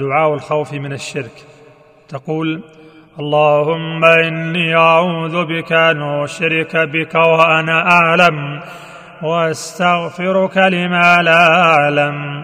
دعاء الخوف من الشرك. تقول اللهم إني أعوذ بك أن أشرك بك وأنا أعلم وأستغفرك لما لا اعلم